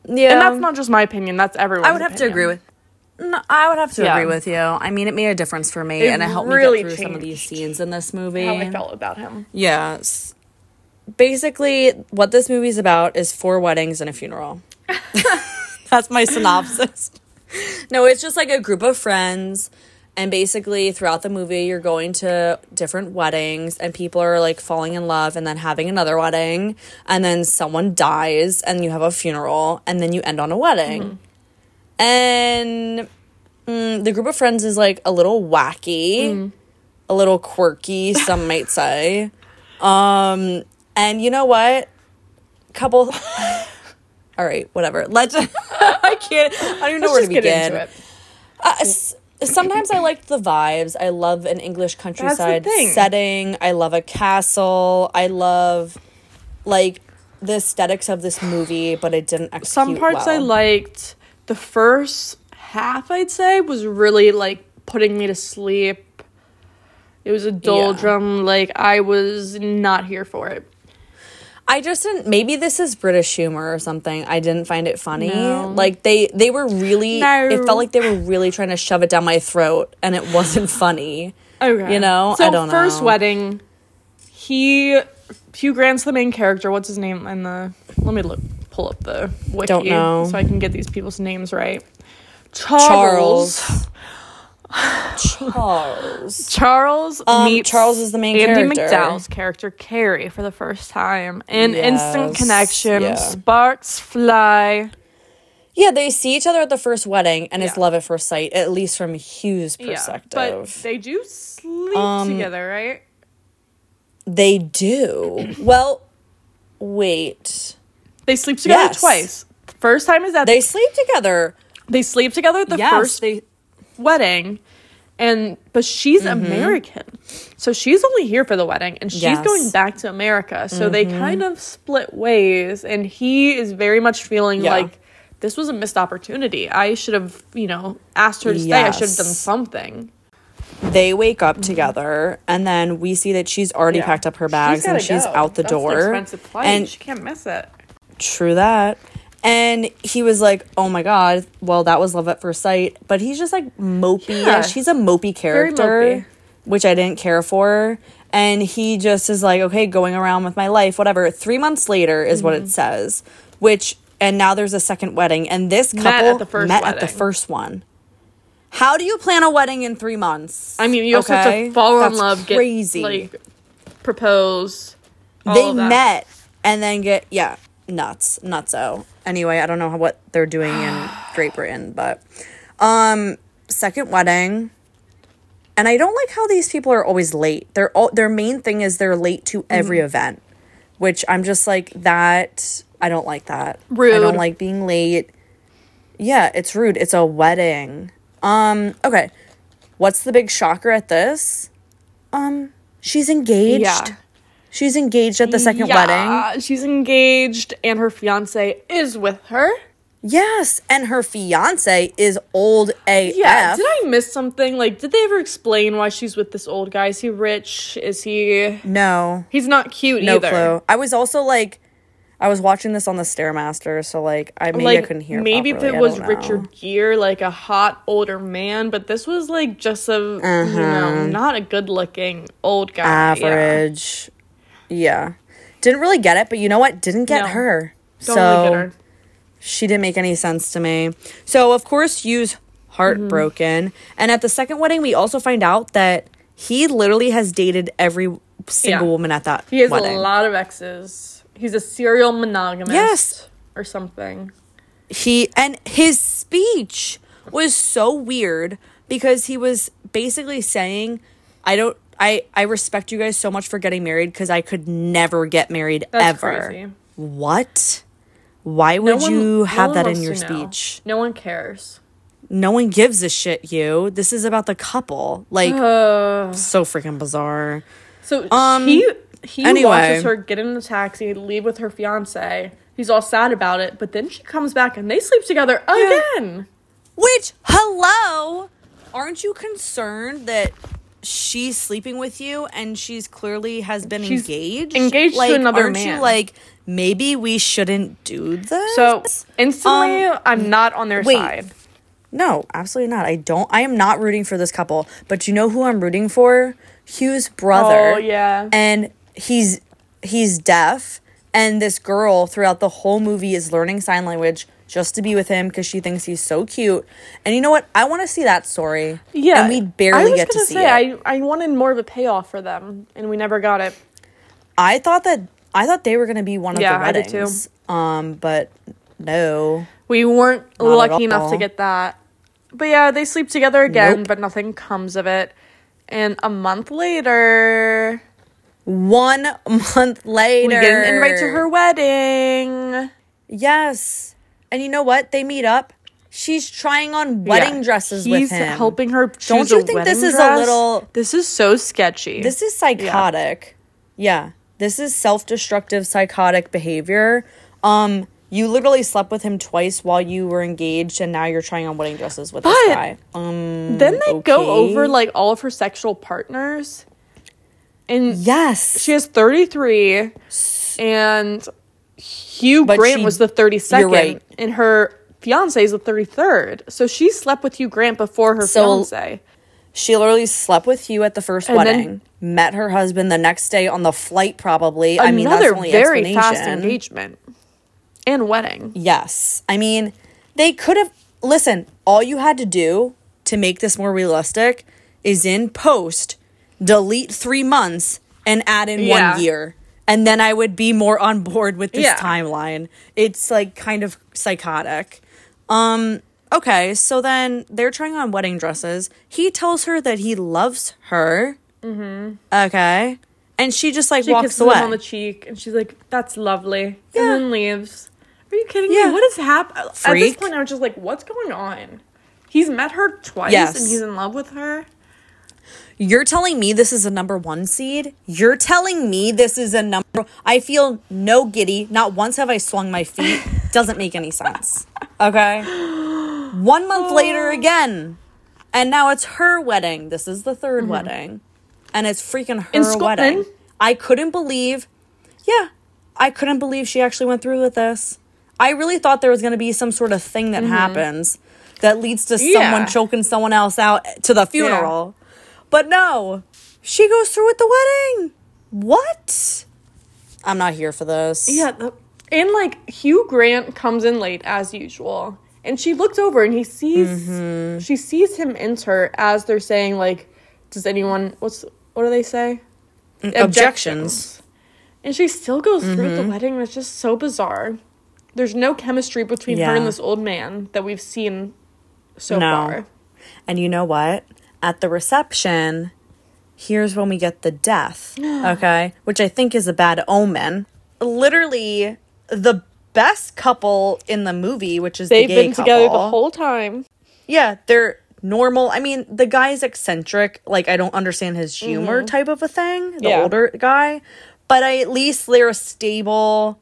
yeah. and that's not just my opinion that's everyone's I would have to agree with. No, I would have to Yeah. agree with you. I mean, it made a difference for me, It and it helped really me get through some of these scenes in this movie. how i felt about him Yes. Basically, what this movie's about is four weddings and a funeral. That's my synopsis. No, it's just like a group of friends. And basically, throughout the movie, you're going to different weddings, and people are like falling in love and then having another wedding. And then someone dies, and you have a funeral, and then you end on a wedding. Mm-hmm. And mm, the group of friends is like a little wacky, a little quirky, some might say. Um, and you know what? Couple. All right, whatever. Let's. I can't. I don't even know Let's where to begin. Uh, s- sometimes I like the vibes. I love an English countryside setting. I love a castle. I love like the aesthetics of this movie, but it didn't execute some parts I liked. The first half, I'd say, was really like putting me to sleep. It was a doldrum. Like I was not here for it. I just didn't. Maybe this is British humor or something. I didn't find it funny. No. Like they they were really. No. It felt like they were really trying to shove it down my throat, and it wasn't funny. Okay, You know? So I don't first know. wedding, he Hugh Grant's the main character. What's his name? And the let me look pull up the wiki Don't know. so I can get these people's names right. Charles. Charles. Charles. Charles Um, meets Charles is the main character. Andie character. MacDowell's character Carrie for the first time. An instant connection. yeah. Sparks fly. Yeah, they see each other at the first wedding, and it's love at first sight, at least from Hugh's Yeah, perspective. but they do sleep Um, together, right? they do. well, wait. They sleep together yes. twice. First time is that They they, sleep together. they sleep together at the yes, first they. wedding. And but she's mm-hmm. American. So she's only here for the wedding and she's Yes. going back to America. So they mm-hmm. kind of split ways and he is very much feeling Yeah. like this was a missed opportunity. I should have, you know, asked her to stay. I should have done something. they wake up together, and then we see that she's already Yeah. packed up her She's bags and she's go. out the That's door. expensive flight. And she can't miss it. True that. And he was like, "Oh my god, well that was love at first sight." But he's just like mopey. Yeah. He's a mopey character, mopey. which I didn't care for. And he just is like, "Okay, going around with my life, whatever." 3 months later is what Mm-hmm. it says. Which and now there's a second wedding and this Met couple at the first met at the first one. How do you plan a wedding in 3 months? I mean, you also have to fall in love, crazy. get like propose. they met and then get yeah nuts nutso. Anyway i don't know what they're doing in great britain but um second wedding. And i don't like how these people are always late. They're all their main thing is they're late to every Mm-hmm. event which i'm just like that i don't like that. Rude. i don't like being late. Yeah it's rude. It's a wedding. Um okay. What's the big shocker at this? Um she's engaged. Yeah. She's engaged at the second wedding. Yeah, she's engaged, and her fiance is with her. Yes, and her fiance is old AF. Yeah. Did I miss something? Like, did they ever explain why she's with this old guy? Is he rich? Is he? No, He's not cute no either. clue. I was also like, I was watching this on the Stairmaster, so like, I maybe like I couldn't hear. maybe properly, if it was. Richard Gere, like a hot older man, but this was like just a you know not a good looking old guy. Uh-huh. average. Yeah. Didn't really get it, but you know what? Didn't get No. her. So really get her. she didn't make any sense to me. So of course, Hugh's heartbroken, mm-hmm. and at the second wedding, we also find out that he literally has dated every single Yeah. woman at that He has wedding. a lot of exes. He's a serial monogamist. Yes. Or something. he and his speech was so weird because he was basically saying i don't i i respect you guys so much for getting married because i could never get married That's ever crazy. what why No would one- you have one that in your to know. speech No one cares. no one gives a shit you this is about the couple like Uh, so freaking bizarre so Um, he he anyway. watches her get in the taxi, leave with her fiance. He's all sad about it, but then she comes back and they sleep together again. Which, hello, aren't you concerned that she's sleeping with you and she's clearly has been She's engaged? engaged to like, another aren't man. you like maybe we shouldn't do this? So instantly, Um, I'm not on their wait. side. no, absolutely not. I don't. I am not rooting for this couple. But you know who I'm rooting for? Hugh's brother. Oh yeah. and he's he's deaf and this girl throughout the whole movie is learning sign language just to be with him because she thinks he's so cute and you know what i want to see that story Yeah, and we barely get to gonna see say, it I I wanted more of a payoff for them, and we never got it. I, thought that i thought they were going to be one of Yeah, the I did too. weddings um but no We weren't lucky enough to get that. But yeah, they sleep together again, Nope. but nothing comes of it. And a month later, one month later we get an invite to her wedding. yes and you know what they meet up she's trying on wedding Yeah. dresses He's with him helping her. Choose Don't you think this wedding is a little- This is so sketchy. This is psychotic. Yeah. This is self-destructive psychotic behavior. Um you literally slept with him twice while you were engaged and now you're trying on wedding dresses with this guy. Um then they go over like all of her sexual partners, and Yes. she has thirty three, and Hugh But Grant she- was the thirty second, right. and her fiance is the thirty third. So she slept with Hugh Grant before her So- fiance. She literally slept with you at the first And then- wedding. met her husband the next day on the flight probably. I mean that's only very fast engagement and wedding. Yes. I mean, they could have listen, all you had to do to make this more realistic is in post delete 3 months and add in Yeah. 1 year. And then I would be more on board with this Yeah. timeline. It's like kind of psychotic. Um okay, so then they're trying on wedding dresses. He tells her that he loves her. Mhm. Okay. And she just like She walks kisses away. him on the cheek, and she's like, "That's lovely," Yeah. and then leaves. Are you kidding Yeah. me? What is happening? At this point, I was just like, "What's going on?" He's met her twice, Yes. and he's in love with her. You're telling me this is a number one seed? You're telling me this is a number. I feel no giddy. Not once have I swung my feet. Doesn't make any sense. Okay. One month later, oh. again. And now it's her wedding. This is the 3rd mm-hmm. wedding. And it's freaking her wedding. I couldn't believe, yeah, I couldn't believe she actually went through with this. I really thought there was going to be some sort of thing that mm-hmm. happens that leads to Yeah. someone choking someone else out to the funeral. But no, she goes through with the wedding. What? I'm not here for this. Yeah, the, and like Hugh Grant comes in late as usual, and she looks over and he sees Mm-hmm. she sees him enter as they're saying like, "Does anyone what's what do they say?" Objections. And she still goes through with Mm-hmm. the wedding. and It's just so bizarre. There's no chemistry between her and this old man that we've seen so No. far. And you know what? At the reception, here's when we get the death, okay? Which I think is a bad omen. Literally, the best couple in the movie, which is They've the been together the whole time. Yeah, they're normal. I mean, the guy's eccentric. Like, I don't understand his humor type of a thing. The Mm-hmm. Yeah. older guy. But I, at least they're a stable,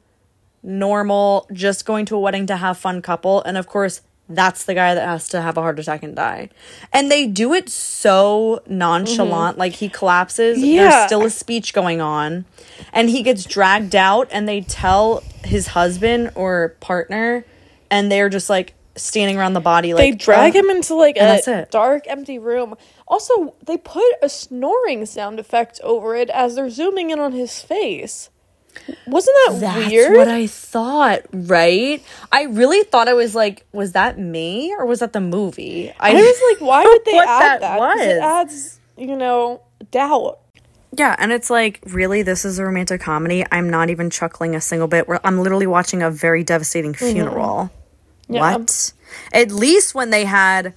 normal, just going to a wedding to have fun couple. And of course, that's the guy that has to have a heart attack and die. And they do it so nonchalant. Like, he collapses. Mm-hmm. Yeah. There's still a speech going on. And he gets dragged out, and they tell his husband or partner, and they're just like, standing around the body like They drag "Oh." him into like a dark, empty room. Also, they put a snoring sound effect over it as they're zooming in on his face. Wasn't that That's weird? what I thought, right? I really thought I was like, was that me or was that the movie? I was like, why would they What add that that? 'Cause It was. adds, you know, doubt. yeah, and it's like, really, this is a romantic comedy. I'm not even chuckling a single bit. Where I'm literally watching a very devastating mm-hmm. funeral. Yeah. What? At least when they had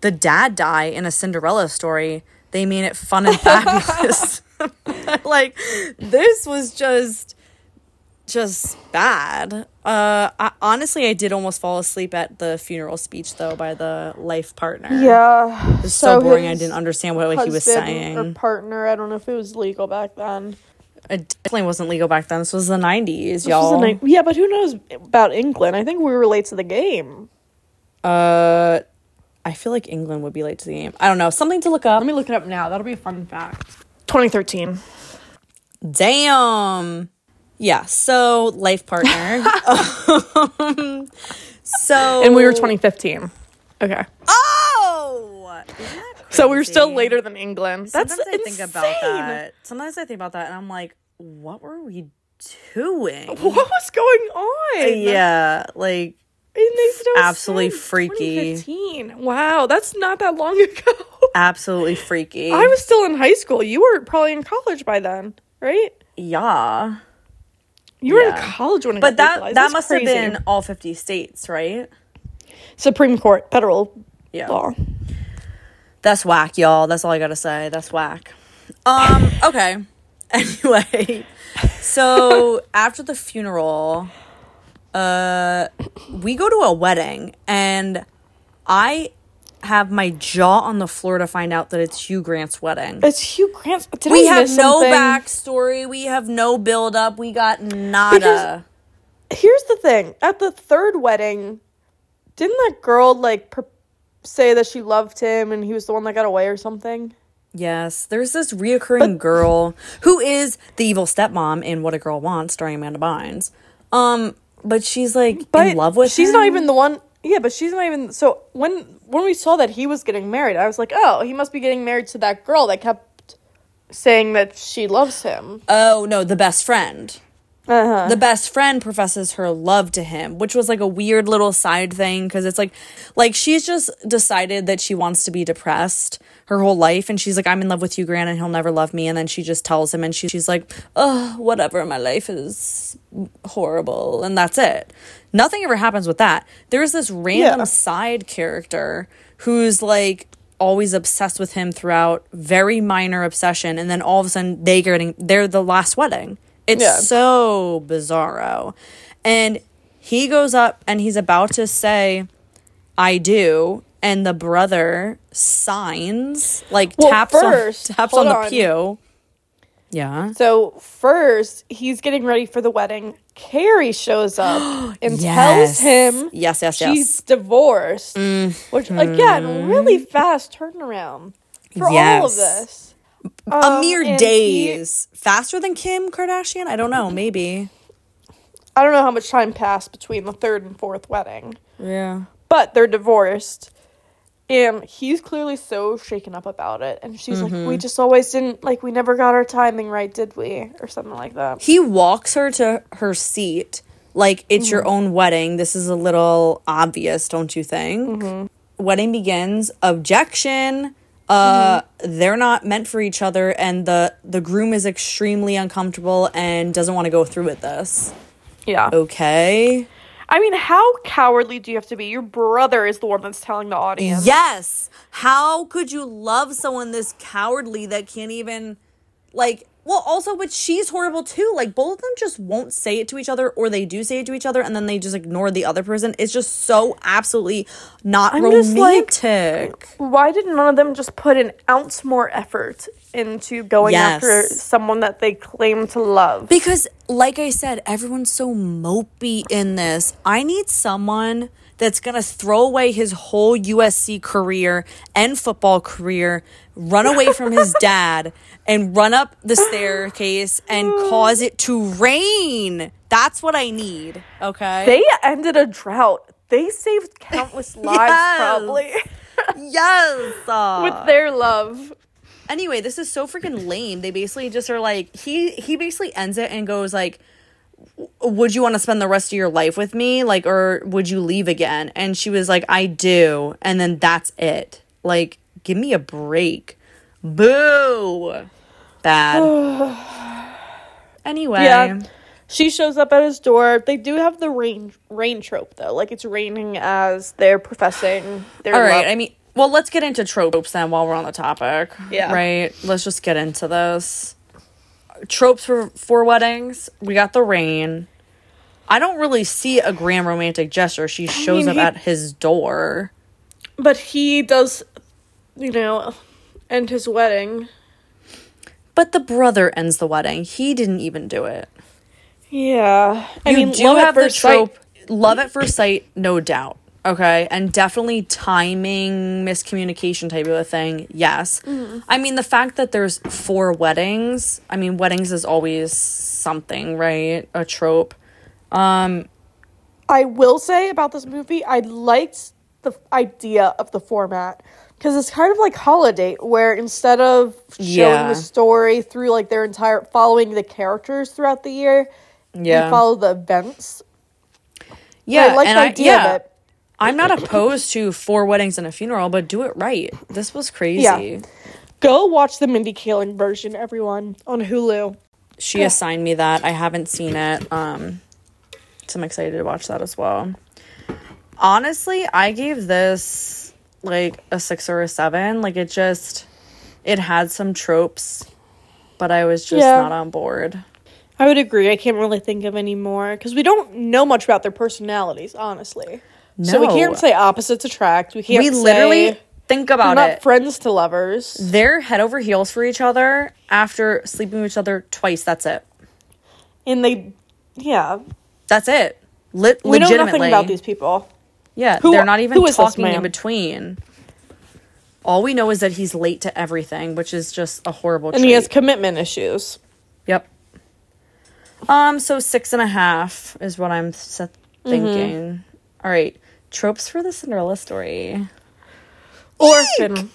the dad die in a Cinderella story, they made it fun and fabulous. like this was just just bad. Uh I, honestly I did almost fall asleep at the funeral speech though by the life partner. Yeah. It was so, boring I didn't understand what like, he was Or saying. partner. I don't know if it was legal back then. It definitely wasn't legal back then. This was the 90s, y'all. the night- yeah, but who knows about England? I think we were late to the game. uh I feel like England would be late to the game. I don't know. Something to look up. Let me look it up now. That'll be a fun fact. 2013. Damn. Yeah. So life partner. um, so And we were 2015. Okay. Oh. So we were still later than England. That's Sometimes I insane. think about that. Sometimes I think about that, and I'm like, what were we doing? What was going on? Yeah, like And they said it was Absolutely freaky. 2015. Wow, that's not that long ago. absolutely freaky. I was still in high school. You were probably in college by then, right? yeah, You were in college when it but got that legalized. that That's must crazy. have been all 50 states, right? Supreme Court federal Yeah. law. That's whack, y'all. That's all I gotta say. That's whack. Um, okay. Anyway, so after the funeral, uh, we go to a wedding, and I have my jaw on the floor to find out that it's Hugh Grant's wedding. It's Hugh Grant's. Did We I have no something? backstory. We have no build up. We got nada. Here's the thing: at the third wedding, didn't that girl like pr- say that she loved him and he was the one that got away or something? Yes, there's this reoccurring girl who is the evil stepmom in What a Girl Wants, starring Amanda Bynes. Um, but she's like But in love with she's him. not even the one. Yeah, but she's not even. So when when we saw that he was getting married, I was like, oh, he must be getting married to that girl that kept saying that she loves him. Oh no, the best friend. Uh-huh. The best friend professes her love to him, which was like a weird little side thing because it's like, like she's just decided that she wants to be depressed her whole life, and she's like, I'm in love with you, Grant, and he'll never love me, and then she just tells him, and she, she's like, oh, whatever, my life is horrible, and that's it. Nothing ever happens with that. There's this random Yeah. side character who's like always obsessed with him throughout, very minor obsession, and then all of a sudden they getting they're the last wedding. It's Yeah. so bizarro. And he goes up and he's about to say, I do. And the brother signs, like Well, taps first, on taps on the on. pew. Yeah. So first, he's getting ready for the wedding, Carrie shows up and Yes. tells him Yes, yes, she's yes. divorced. Which again, really mm-hmm. fast turnaround for all of Yes. This. a Um, mere and he- days. Faster than Kim Kardashian? I don't know. Maybe. I don't know how much time passed between the third and fourth wedding, Yeah. but they're divorced. And he's clearly so shaken up about it. And she's like, Mm-hmm. We just always didn't, like, we never got our timing right, did we? Or something like that. He walks her to her seat like it's Mm-hmm. your own wedding. This is a little obvious, don't you think? Mm-hmm. Wedding begins. Objection. Uh, Mm-hmm. they're not meant for each other, and the the groom is extremely uncomfortable and doesn't want to go through with this. Yeah. Okay. I mean, how cowardly do you have to be? Your brother is the one that's telling the audience. Yes. How could you love someone this cowardly that can't even like well also but she's horrible too. Like both of them just won't say it to each other or they do say it to each other and then they just ignore the other person. It's just so absolutely not I'm just like- romantic. Why did none of them just put an ounce more effort into going Yes. after someone that they claim to love? Because, like I said, everyone's so mopey in this. I need someone that's going to throw away his whole USC career and football career, run away from his dad, and run up the staircase and cause it to rain. That's what I need. Okay. They ended a drought. They saved countless lives, Yes. probably, yes. uh, with their love. anyway, this is so freaking lame. They basically just are like he he basically ends it and goes like would you want to spend the rest of your life with me like or would you leave again? And she was like I do. And then that's it. Like give me a break. Boo. Bad. anyway. Yeah. She shows up at his door. They do have the rain rain trope though. Like it's raining as they're professing their All right. love. I mean, well, let's get into tropes then while we're on the topic. Yeah. Right. Let's just get into this. Tropes for four weddings. We got the rain. I don't really see a grand romantic gesture. She shows mean, up he- at his door. But he does, you know, end his wedding. But the brother ends the wedding. He didn't even do it. Yeah. I you mean, do have the first sight- trope. Love at first sight, no doubt. Okay, and definitely timing miscommunication type of a thing. Yes, Mm-hmm. I mean the fact that there's four weddings. I mean weddings is always something, right? A trope. Um, I will say about this movie, I liked the idea of the format because it's kind of like Holiday, where instead of showing Yeah. the story through like their entire following the characters throughout the year, Yeah. we follow the events. yeah, I like the I- idea yeah. of it. I'm not opposed to four weddings and a funeral, but do it right. This was crazy. Yeah. Go watch the Mindy Kaling version, everyone, on Hulu. She assigned me that. I haven't seen it. Um, so I'm excited to watch that as well. Honestly, I gave this like a six or a seven. Like it just, it had some tropes, but I was just Yeah. not on board. I would agree. I can't really think of any more because we don't know much about their personalities, honestly. So we can't say opposites attract. We can't. we literally think about not it. friends to lovers. They're head over heels for each other after sleeping with each other twice. That's it. and they yeah That's it. Lit- we know nothing about these people Yeah, Who- they're not even who is this talking in between. All we know is that he's late to everything, which is just a horrible. and he has commitment issues Yep. Um. So six and a half is what I'm thinking. Mm-hmm. All right. Tropes for the Cinderella story. orphan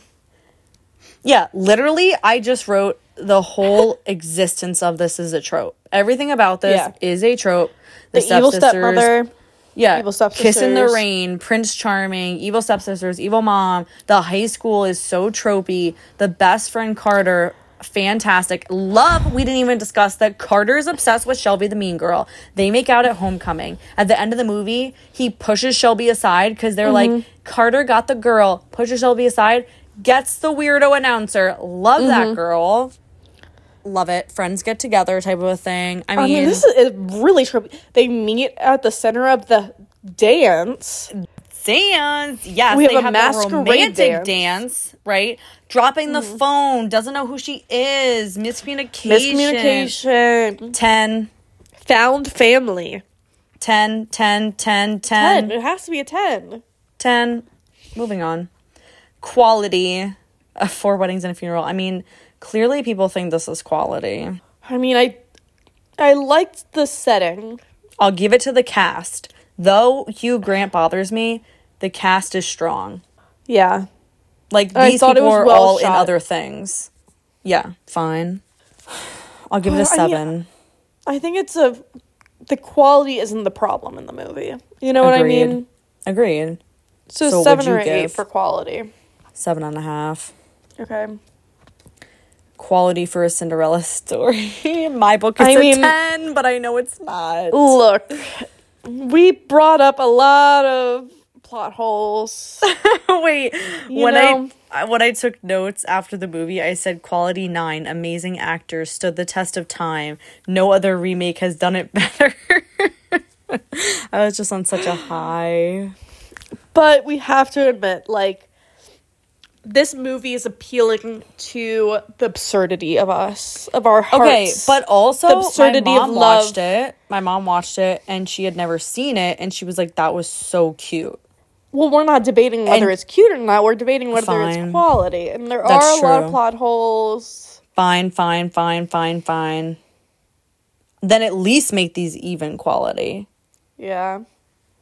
Yeah, literally, I just wrote the whole existence of this is a trope. Everything about this Yeah. is a trope. the evil stepmother Yeah, Evil Kiss in the. Rain, Prince Charming, Evil Stepsisters, Evil Mom. The high school is so tropey. The best friend Carter, fantastic. Love. We didn't even discuss that Carter is obsessed with Shelby, the mean girl. They make out at homecoming. At the end of the movie, he pushes Shelby aside because they're Mm-hmm. like, Carter got the girl, pushes Shelby aside, gets the weirdo announcer. Love Mm-hmm. that girl. Love it. Friends get together type of a thing. I mean, i mean this is is really trippy they meet at the center of the dance dance. Yes, We have they a have masquerade romantic dance. dance. right? Dropping the phone, doesn't know who she is, miscommunication. miscommunication 10. found family. 10, 10, 10, 10, 10. It has to be a 10. 10. Moving on. Quality. Uh, four weddings and a funeral. I mean, clearly people think this is quality. I mean, I I liked the setting. I'll give it to the cast. Though Hugh Grant bothers me, the cast is strong. Yeah. Like I these people was are well all in other things. Yeah, fine. I'll give it a seven. I think it's a the quality isn't the problem in the movie. You know what I mean? Agreed. So, So seven or eight give? for quality. Seven and a half. Okay. Quality for a Cinderella story. My book is I a mean- ten, but I know it's not. Look, we brought up a lot of plot holes. Wait, You when know- I when I took notes after the movie, I said quality nine, amazing actors, stood the test of time. No other remake has done it better. I was just on such a high. But we have to admit, like, this movie is appealing to the absurdity of us, of our hearts. Okay, but also The absurdity my of mom love. watched it. My mom watched it and she had never seen it and she was like, "That was so cute." Well, we're not debating whether And- it's cute or not. We're debating whether Fine. it's quality, and there That's are a lot of plot holes. Fine, fine, fine, fine, fine. Then at least make these even quality. Yeah,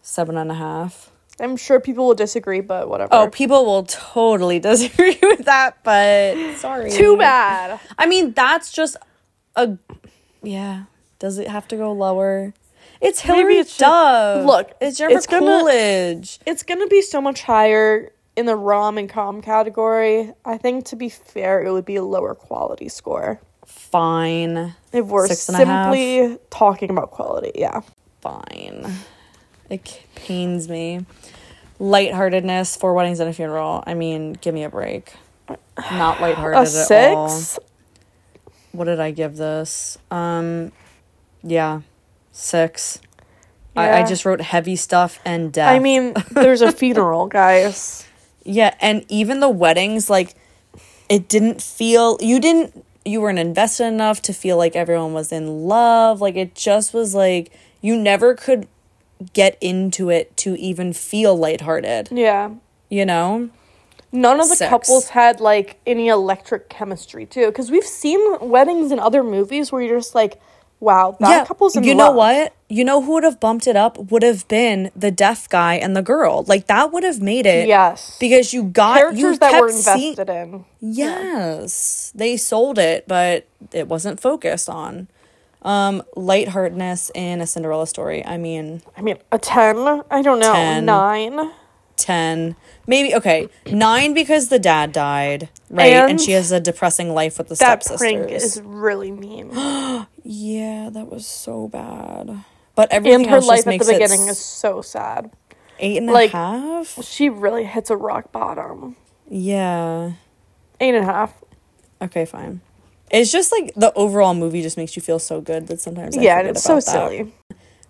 Seven and a half. I'm sure people will disagree, but whatever. Oh, people will totally disagree with that, but sorry. too bad. I mean, that's just a yeah. Does it have to go lower? It's Hilary it's Duff. Look, it's Jennifer it's gonna- Coolidge. It's gonna be so much higher in the rom and com category. I think to be fair, it would be a lower quality score. Fine, If we're Six and a half. simply talking about quality, yeah. fine. It pains me. Lightheartedness, four weddings and a funeral. I mean, give me a break. Not lighthearted A at all. six? What did I give this? Um, yeah, six. I, I just wrote heavy stuff and death. I mean, there's a funeral, guys. Yeah, and even the weddings, like, it didn't feel you didn't you weren't invested enough to feel like everyone was in love. Like it just was like you never could get into it to even feel lighthearted. Yeah. You know? None of the Six. couples had like any electric chemistry too, because we've seen weddings in other movies where you're just like, "Wow, that couple's in you know what? You know who would have bumped it up would have been the deaf guy and the girl. Like that would have made it. Yes, Because you got you characters that were invested in. Yes. They sold it, but it wasn't focused on. Um, lightheartedness in a Cinderella story. I mean, I mean, a ten? I don't know, 10. nine. 10. Maybe, okay, 9 because the dad died, right? And, And she has a depressing life with the That stepsisters. prank is really mean, yeah, that was so bad. But everything and her life at the beginning is so sad. eight and a half? She really hits a rock bottom. Yeah. Eight and a half. Okay, fine. It's just like the overall movie just makes you feel so good that sometimes I yeah, it's so that. silly.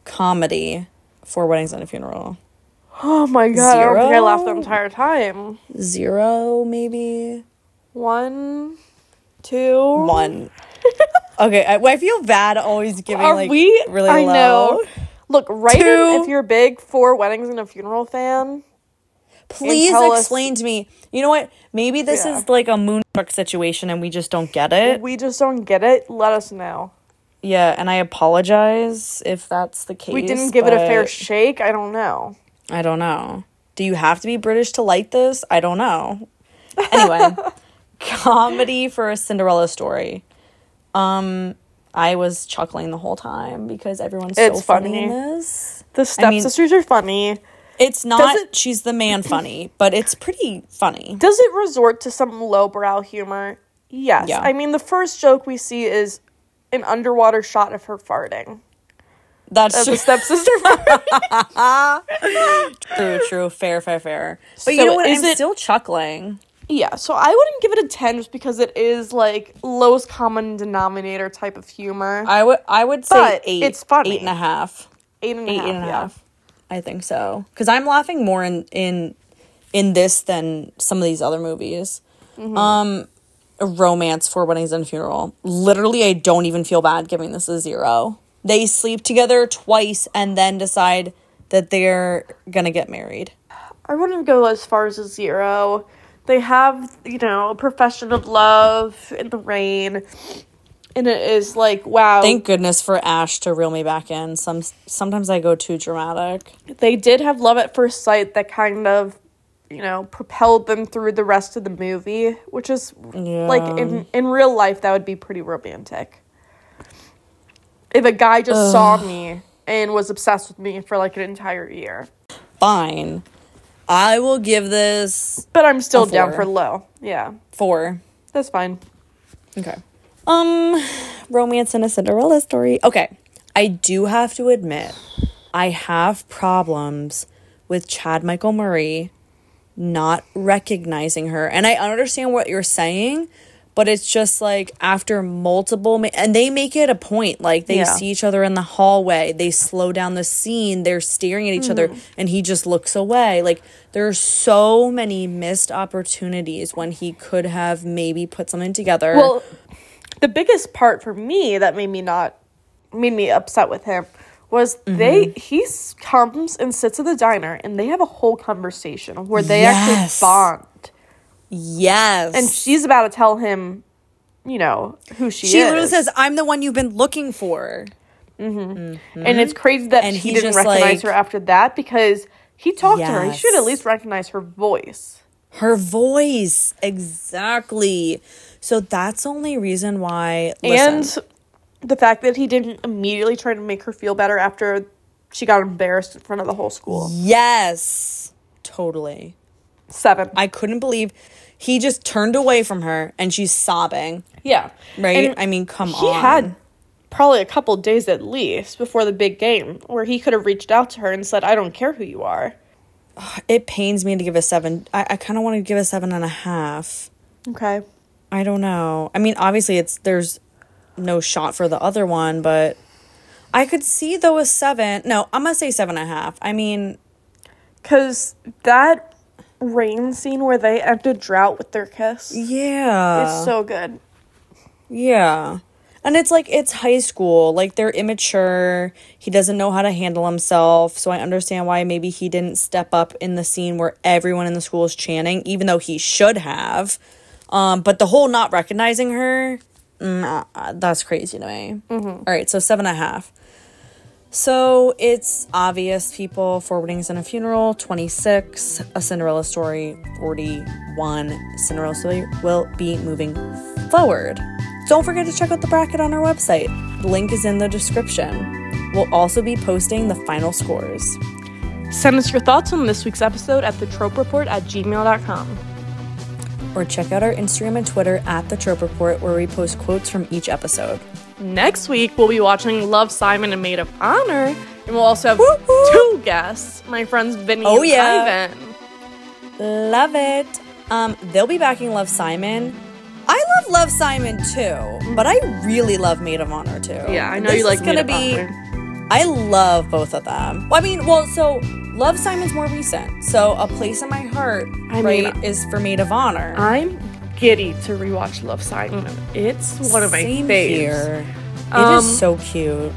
Comedy, Four Weddings and a Funeral. Oh my god, I don't think I laughed the entire time. Zero, maybe One, two, one. okay, I, I feel bad always giving Are like we? really I low. know. Look, right if you're big four weddings and a funeral fan. Please tell us- explain to me. You know what? Maybe this Yeah. is like a moonstruck situation and we just don't get it. We just don't get it. Let us know. Yeah, and I apologize if that's the case. We didn't give it a fair shake. I don't know. I don't know. Do you have to be British to like this? I don't know. Anyway, comedy for a Cinderella story. Um, I was chuckling the whole time because everyone's It's so funny, funny. in this. The I mean- stepsisters are funny. It's not it- she's the man funny, but it's pretty funny. Does it resort to some lowbrow humor? Yes. Yeah. I mean, the first joke we see is an underwater shot of her farting. That's the stepsister true, true, fair, fair, fair. But you know what? is I'm it- still chuckling. Yeah, so I wouldn't give it a 10 just because it is like lowest common denominator type of humor. I would I would say But eight. it's funny. Eight and a half. eight and a Eight half. and a yeah. half. I think so. Because I'm laughing more in in in this than some of these other movies. Mm-hmm. Um, romance, four weddings and funeral. Literally, I don't even feel bad giving this a zero. They sleep together twice and then decide that they're gonna get married. I wouldn't go as far as a zero. They have, you know, a profession of love in the rain. And it is like, wow. Thank goodness for Ash to reel me back in. Some sometimes I go too dramatic. they did have love at first sight that kind of, you know, propelled them through the rest of the movie, which is like in in real life that would be pretty romantic. If a guy just saw me and was obsessed with me for like an entire year. Fine. I will give this But I'm still down for low. Yeah. four. That's fine. Okay. Um, romance in a Cinderella story. Okay. I do have to admit, I have problems with Chad Michael Murray not recognizing her. And I understand what you're saying, but it's just like after multiple, ma- and they make it a point. Like they Yeah. see each other in the hallway, they slow down the scene, they're staring at each other, and he just looks away. Like there are so many missed opportunities when he could have maybe put something together. Well, the biggest part for me that made me not made me upset with him was they Mm-hmm. he comes and sits at the diner and they have a whole conversation where they Yes. actually bond yes. and she's about to tell him you know who she, she is She literally says, I'm the one you've been looking for. Mm-hmm. Mm-hmm. and it's crazy that And he didn't recognize like- her after that because he talked to her he should at least recognize her voice Her voice. Exactly. So that's the only reason why. Listen, and the fact that he didn't immediately try to make her feel better after she got embarrassed in front of the whole school yes. Totally. seven I couldn't believe he just turned away from her and she's sobbing. Yeah. Right? And I mean, come he on. He had probably a couple days at least before the big game where he could have reached out to her and said, I don't care who you are. It pains me to give a seven. I, I kind of want to give a seven and a half. Okay. I don't know. I mean, obviously, it's there's no shot for the other one, but I could see though a seven. No, I'm gonna say seven and a half. I mean, Because that rain scene where they end a drought with their kiss yeah, It's so good. yeah, and it's like it's high school. Like they're immature. He doesn't know how to handle himself, so I understand why maybe he didn't step up in the scene where everyone in the school is chanting, even though he should have. Um, but the whole not recognizing her, uh, that's crazy to me. All right, so seven and a half. So it's obvious people four weddings and a funeral, 26, a Cinderella story, 41. Cinderella story will be moving forward. Don't forget to check out the bracket on our website. The link is in the description. We'll also be posting the final scores. Send us your thoughts on this week's episode at the trope report at gmail.com. Or check out our Instagram and Twitter at the Trope Report where we post quotes from each episode. Next week, we'll be watching Love, Simon, and Maid of Honor. And we'll also have Woo-hoo. two guests my friends Vinny Oh, and yeah. Ivan. Love it. Um, they'll be backing Love Simon. I love Love Simon too, but I really love Maid of Honor too. Yeah, I know This you like Maid of be. Honor. I love both of them. Well, I mean, well, so Love Simon's more recent. So a place in my heart, I right, mean- is for Maid of Honor. I'm giddy to rewatch Love Simon. It's one of my Same faves. here. It Um, is so cute.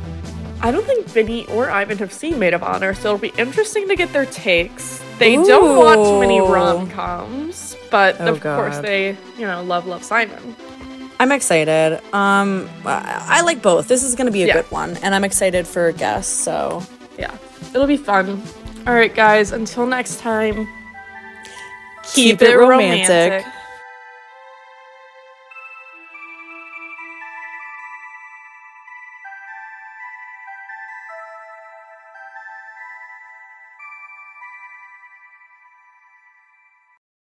I don't think Vinny or Ivan have seen Maid of Honor, so it'll be interesting to get their takes. They don't watch many rom coms, but Oh, of course they, you know, love Love Simon. I'm excited. Um, I, like both. This is gonna be a Yeah. good one, and I'm excited for guests. So Yeah, it'll be fun. All right, guys, until next time, Keep it romantic.